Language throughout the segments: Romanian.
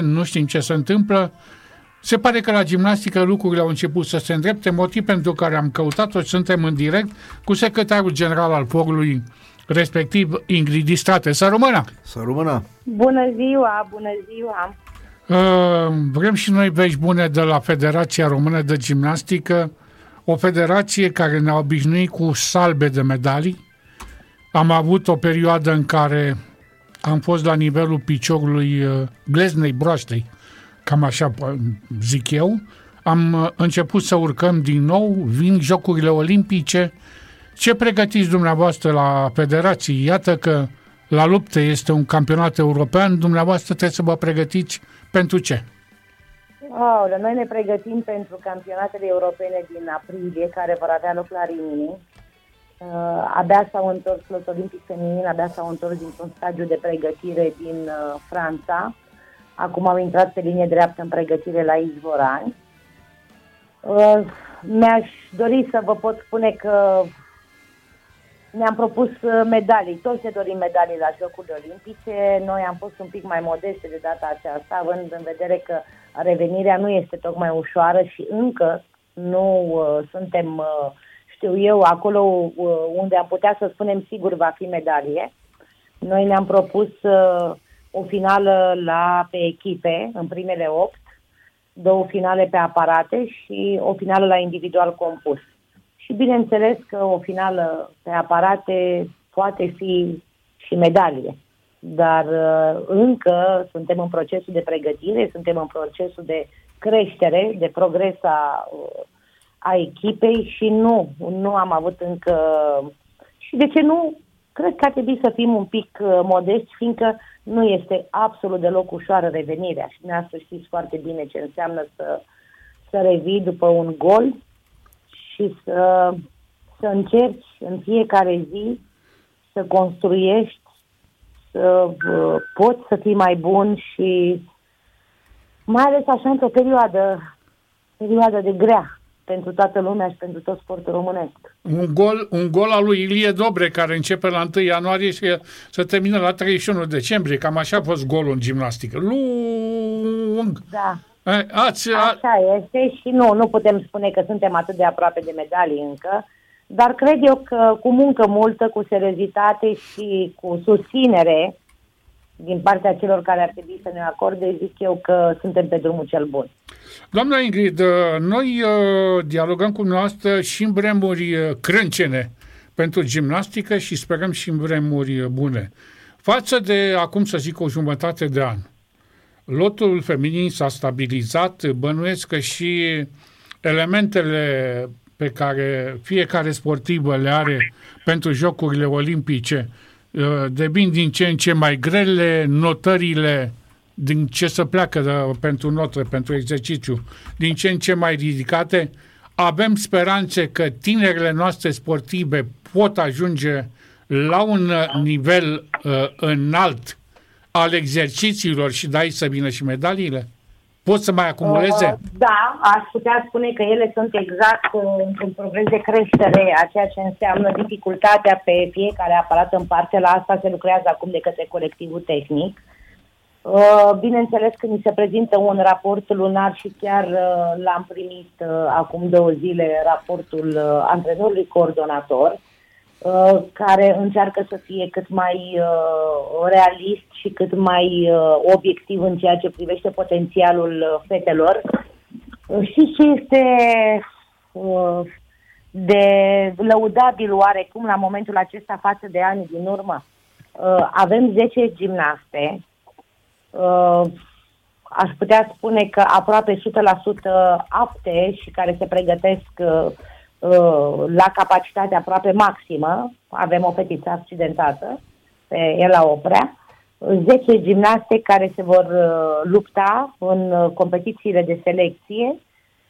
nu știm ce se întâmplă. Se pare că la gimnastică lucrurile au început să se îndrepte, motiv pentru care am căutat-o și suntem în direct cu secretarul general al forului respectiv Ingrid Distrate. Să rămână! Să rămână! Bună ziua, bună ziua! Uh, vrem și noi vești bune de la Federația Română de Gimnastică, o federație care ne-a obișnuit cu salbe de medalii. Am avut o perioadă în care am fost la nivelul piciorului uh, gleznei broastei, cam așa zic eu. Am uh, început să urcăm din nou, vin Jocurile Olimpice. Ce pregătiți dumneavoastră la federație? Iată că la lupte este un campionat european, dumneavoastră trebuie să vă pregătiți pentru ce? Oh, noi ne pregătim pentru campionatele europene din aprilie, care vor avea loc la Rimini. Uh, abia s-au întors los olimpic feminin, abia s-au întors dintr-un stagiu de pregătire din uh, Franța. Acum au intrat pe linie dreaptă în pregătire la Izvorani. Uh, mi-aș dori să vă pot spune că ne-am propus uh, medalii, toți ne dorim medalii la Jocurile Olimpice, noi am fost un pic mai modeste de data aceasta, având în vedere că revenirea nu este tocmai ușoară și încă nu uh, suntem, uh, știu eu, acolo uh, unde am putea să spunem sigur va fi medalie. Noi ne-am propus uh, o finală la pe echipe, în primele opt, două finale pe aparate și o finală la individual compus. Și bineînțeles că o finală pe aparate poate fi și medalie. Dar uh, încă suntem în procesul de pregătire, suntem în procesul de creștere, de progres a, a echipei și nu, nu am avut încă... Și de ce nu? Cred că ar trebui să fim un pic uh, modești, fiindcă nu este absolut deloc ușoară revenirea. Și dumneavoastră știți foarte bine ce înseamnă să, să revii după un gol și să, să încerci în fiecare zi să construiești, să uh, poți să fii mai bun și mai ales așa într-o perioadă, perioadă de grea pentru toată lumea și pentru tot sportul românesc. Un gol, un gol al lui Ilie Dobre, care începe la 1 ianuarie și se termină la 31 decembrie. Cam așa a fost golul în gimnastică. Lung. Da. Ați, a... Așa este și nu, nu putem spune că suntem atât de aproape de medalii încă, dar cred eu că cu muncă multă, cu seriozitate și cu susținere din partea celor care ar trebui să ne acorde, zic eu că suntem pe drumul cel bun. Doamna Ingrid, noi dialogăm cu noastră și în vremuri crâncene pentru gimnastică și sperăm și în vremuri bune. Față de, acum să zic, o jumătate de an, lotul feminin s-a stabilizat, bănuiesc că și elementele pe care fiecare sportivă le are pentru Jocurile Olimpice uh, devin din ce în ce mai grele, notările din ce să pleacă de, pentru notă, pentru exercițiu, din ce în ce mai ridicate, avem speranțe că tinerile noastre sportive pot ajunge la un nivel uh, înalt al exercițiilor și dai să vină și medaliile? Pot să mai acumuleze? Uh, da, aș putea spune că ele sunt exact uh, într-un progres de creștere a ceea ce înseamnă dificultatea pe fiecare aparat în parte. La asta se lucrează acum de către colectivul tehnic. Uh, bineînțeles că mi se prezintă un raport lunar și chiar uh, l-am primit uh, acum două zile, raportul uh, antrenorului coordonator, Uh, care încearcă să fie cât mai uh, realist și cât mai uh, obiectiv în ceea ce privește potențialul uh, fetelor. Uh, și ce este uh, de lăudabil oarecum la momentul acesta față de ani din urmă? Uh, avem 10 gimnaste. Uh, aș putea spune că aproape 100% apte și care se pregătesc uh, Uh, la capacitate aproape maximă, avem o fetiță accidentată pe Ela Oprea, 10 gimnaste care se vor uh, lupta în uh, competițiile de selecție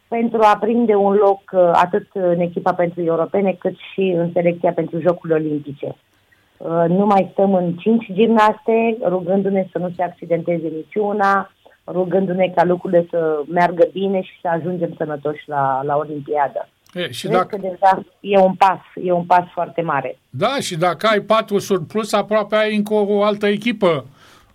pentru a prinde un loc atât în echipa pentru europene cât și în selecția pentru Jocurile Olimpice. Nu mai stăm în 5 gimnaste, rugându-ne să nu se accidenteze niciuna, rugându-ne ca lucrurile să meargă bine și să ajungem sănătoși la, la Olimpiadă. E, și Cred dacă... că deja e un pas, e un pas foarte mare. Da, și dacă ai patru surplus, aproape ai încă o altă echipă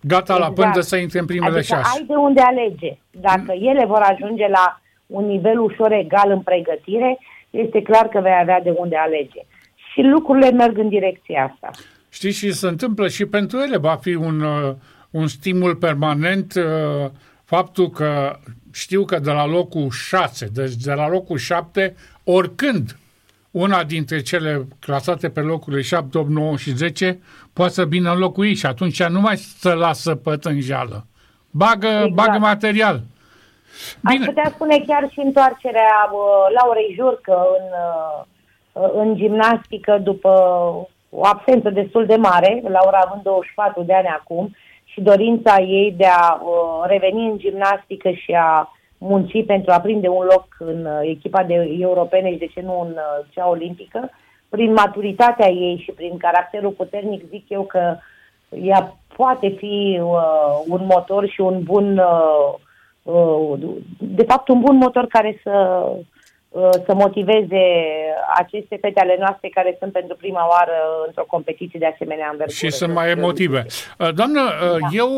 gata exact. la pândă să intre în primele adică șase. ai de unde alege. Dacă mm. ele vor ajunge la un nivel ușor egal în pregătire, este clar că vei avea de unde alege. Și lucrurile merg în direcția asta. Știi, și se întâmplă și pentru ele va fi un, uh, un stimul permanent uh, faptul că știu că de la locul 6, deci de la locul 7, oricând una dintre cele clasate pe locurile 7, 8, 9 și 10 poate să vină în locul ei și atunci nu mai să lasă pătânjeală. Bagă, exact. bagă material. Bine. Aș putea spune chiar și întoarcerea uh, Laurei Jurcă în, uh, în gimnastică după o absență destul de mare, Laura având 24 de ani acum, și dorința ei de a uh, reveni în gimnastică și a munci pentru a prinde un loc în uh, echipa de europene și de ce nu în uh, cea olimpică, prin maturitatea ei și prin caracterul puternic, zic eu că ea poate fi uh, un motor și un bun, uh, uh, de fapt un bun motor care să Uh, să motiveze aceste fete ale noastre care sunt pentru prima oară într-o competiție de asemenea învergură. Și sunt mai emotive. Uh, doamnă, uh, da. eu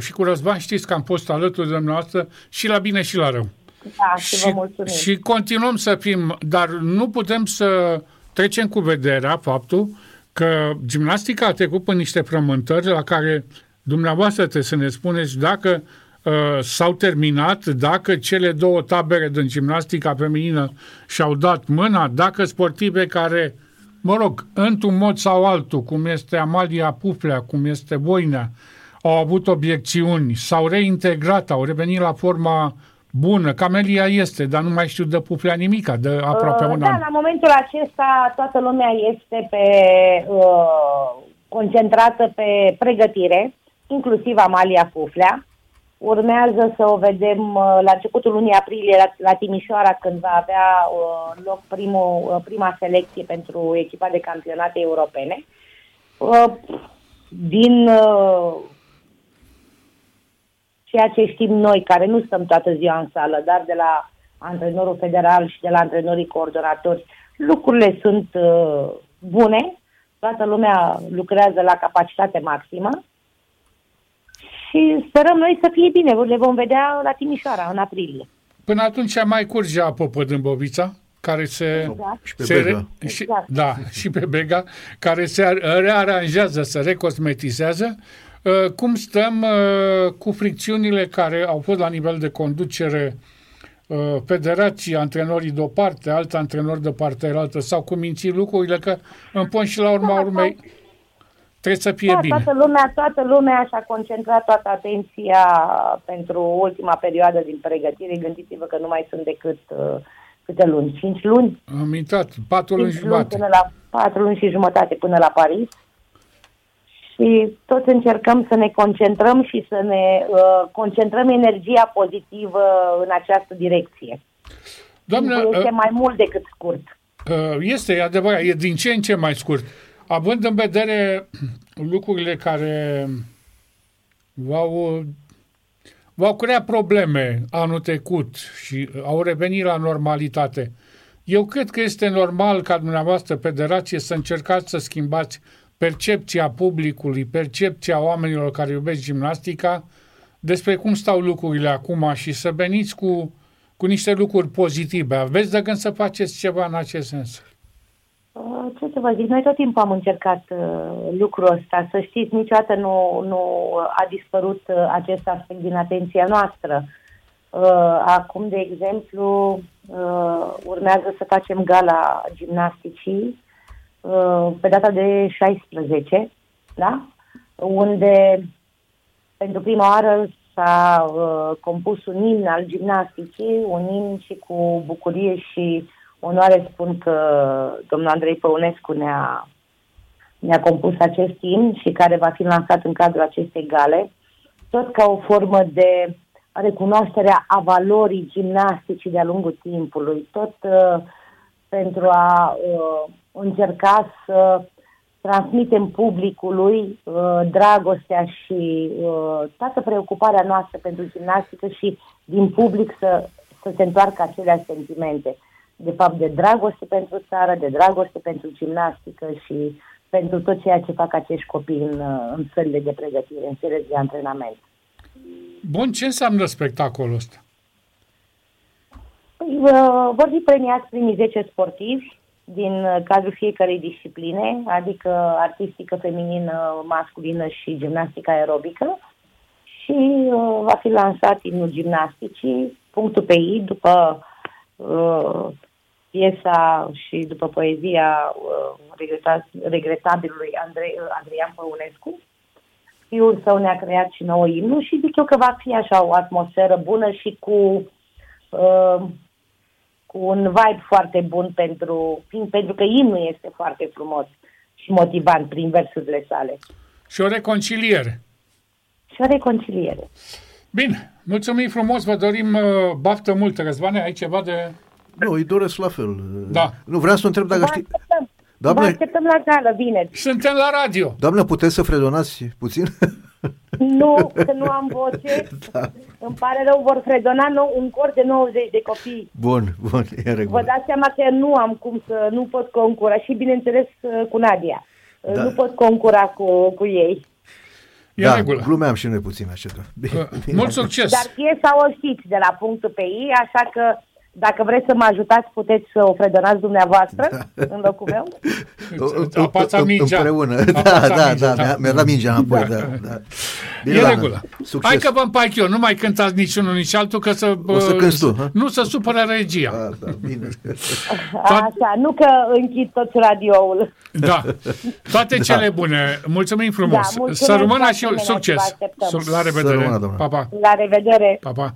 și cu Răzvan știți că am fost alături de noastră și la bine și la rău. Da, și, și vă mulțumim. Și continuăm să fim, dar nu putem să trecem cu vederea faptul că gimnastica a trecut pe niște frământări la care dumneavoastră trebuie să ne spuneți dacă uh, Uh, s-au terminat, dacă cele două tabere din gimnastica feminină și-au dat mâna, dacă sportive care, mă rog, într-un mod sau altul, cum este Amalia Puflea, cum este Voinea, au avut obiecțiuni, s-au reintegrat, au revenit la forma bună. Camelia este, dar nu mai știu de Puflea nimica, de aproape uh, un da, an. la momentul acesta toată lumea este pe uh, concentrată pe pregătire, inclusiv Amalia Puflea. Urmează să o vedem uh, la începutul lunii aprilie la, la Timișoara, când va avea uh, loc primul, uh, prima selecție pentru echipa de campionate europene. Uh, din uh, ceea ce știm noi, care nu stăm toată ziua în sală, dar de la antrenorul federal și de la antrenorii coordonatori, lucrurile sunt uh, bune, toată lumea lucrează la capacitate maximă și sperăm noi să fie bine. Le vom vedea la Timișoara, în aprilie. Până atunci mai curge apă pe Dâmbovița, care se... Exact. Și pe se Bega. Re, și, exact. Da, și pe Bega, care se rearanjează, se recosmetizează. Uh, cum stăm uh, cu fricțiunile care au fost la nivel de conducere uh, federații, antrenorii de o parte, alți antrenori de partea altă, sau cum minți lucrurile, că împun și la urma da, urmei... Trebuie să fie da, bine. Toată lumea, toată lumea și-a concentrat toată atenția pentru ultima perioadă din pregătire. Gândiți-vă că nu mai sunt decât uh, câte luni? Cinci luni? Am intrat, patru luni și jumătate. Până la patru luni și jumătate până la Paris. Și toți încercăm să ne concentrăm și să ne uh, concentrăm energia pozitivă în această direcție. Doamne, este uh, mai mult decât scurt. Uh, este adevărat, e din ce în ce mai scurt. Având în vedere lucrurile care v-au, v-au creat probleme anul trecut și au revenit la normalitate, eu cred că este normal ca dumneavoastră, federație, să încercați să schimbați percepția publicului, percepția oamenilor care iubesc gimnastica despre cum stau lucrurile acum și să veniți cu, cu niște lucruri pozitive. Aveți de gând să faceți ceva în acest sens? Ce să vă zic, noi tot timpul am încercat uh, lucrul ăsta. Să știți, niciodată nu, nu a dispărut uh, acest aspect din atenția noastră. Uh, acum, de exemplu, uh, urmează să facem gala gimnasticii uh, pe data de 16, da? unde pentru prima oară s-a uh, compus un imn al gimnasticii, un imn și cu bucurie și onoare spun că domnul Andrei Păunescu ne-a, ne-a compus acest timp și care va fi lansat în cadrul acestei gale, tot ca o formă de recunoașterea a valorii gimnasticii de-a lungul timpului, tot uh, pentru a uh, încerca să transmitem publicului uh, dragostea și uh, toată preocuparea noastră pentru gimnastică și din public să, să se întoarcă aceleași sentimente de fapt, de dragoste pentru țară, de dragoste pentru gimnastică și pentru tot ceea ce fac acești copii în, în sălile de pregătire, în sălile de antrenament. Bun, ce înseamnă spectacolul ăsta? Păi, vor fi premiați primii 10 sportivi din cadrul fiecarei discipline, adică artistică feminină, masculină și gimnastică aerobică și uh, va fi lansat imnul gimnasticii, punctul pe I, după uh, piesa și după poezia uh, regretabilului Andrei, uh, Adrian Păunescu. Fiul său ne-a creat și nouă imnul și zic eu că va fi așa o atmosferă bună și cu, uh, cu un vibe foarte bun pentru, pentru că imnul este foarte frumos și motivant prin versurile sale. Și o reconciliere. Și o reconciliere. Bine, mulțumim frumos, vă dorim uh, baftă multă. Răzvane, ai ceva de nu, îi doresc la fel. Da. Nu, vreau să întreb dacă știi... Doamne, Vă așteptăm la gală, bine. Suntem la radio. Doamne, puteți să fredonați puțin? Nu, că nu am voce. Da. Îmi pare rău, vor fredona nou, un cor de 90 de copii. Bun, bun, e regulă. Vă dați seama că nu am cum să, nu pot concura și bineînțeles cu Nadia. Da. Nu pot concura cu, cu ei. E da, regulă. glumeam și noi puțin așa. Bine, bine. Mult succes! Dar piesa o știți de la punctul pe ei, așa că dacă vreți să mă ajutați, puteți să o fredonați dumneavoastră da. în locul meu? Apața mingea. Împreună. Da, da, da, da, mi-a dat mingea înapoi. Da. Da, da. Bine, e regulă. Succes. Hai că vă împac eu, nu mai cântați niciunul, nici altul, că să... O să cânti tu, ha? Nu să supără regia. Da, da, bine. Așa, nu că închid tot radioul. Da. Toate da. cele bune. Mulțumim frumos. Da, să rămână și succes. La revedere. Rămână, pa, pa. La revedere. Pa, pa.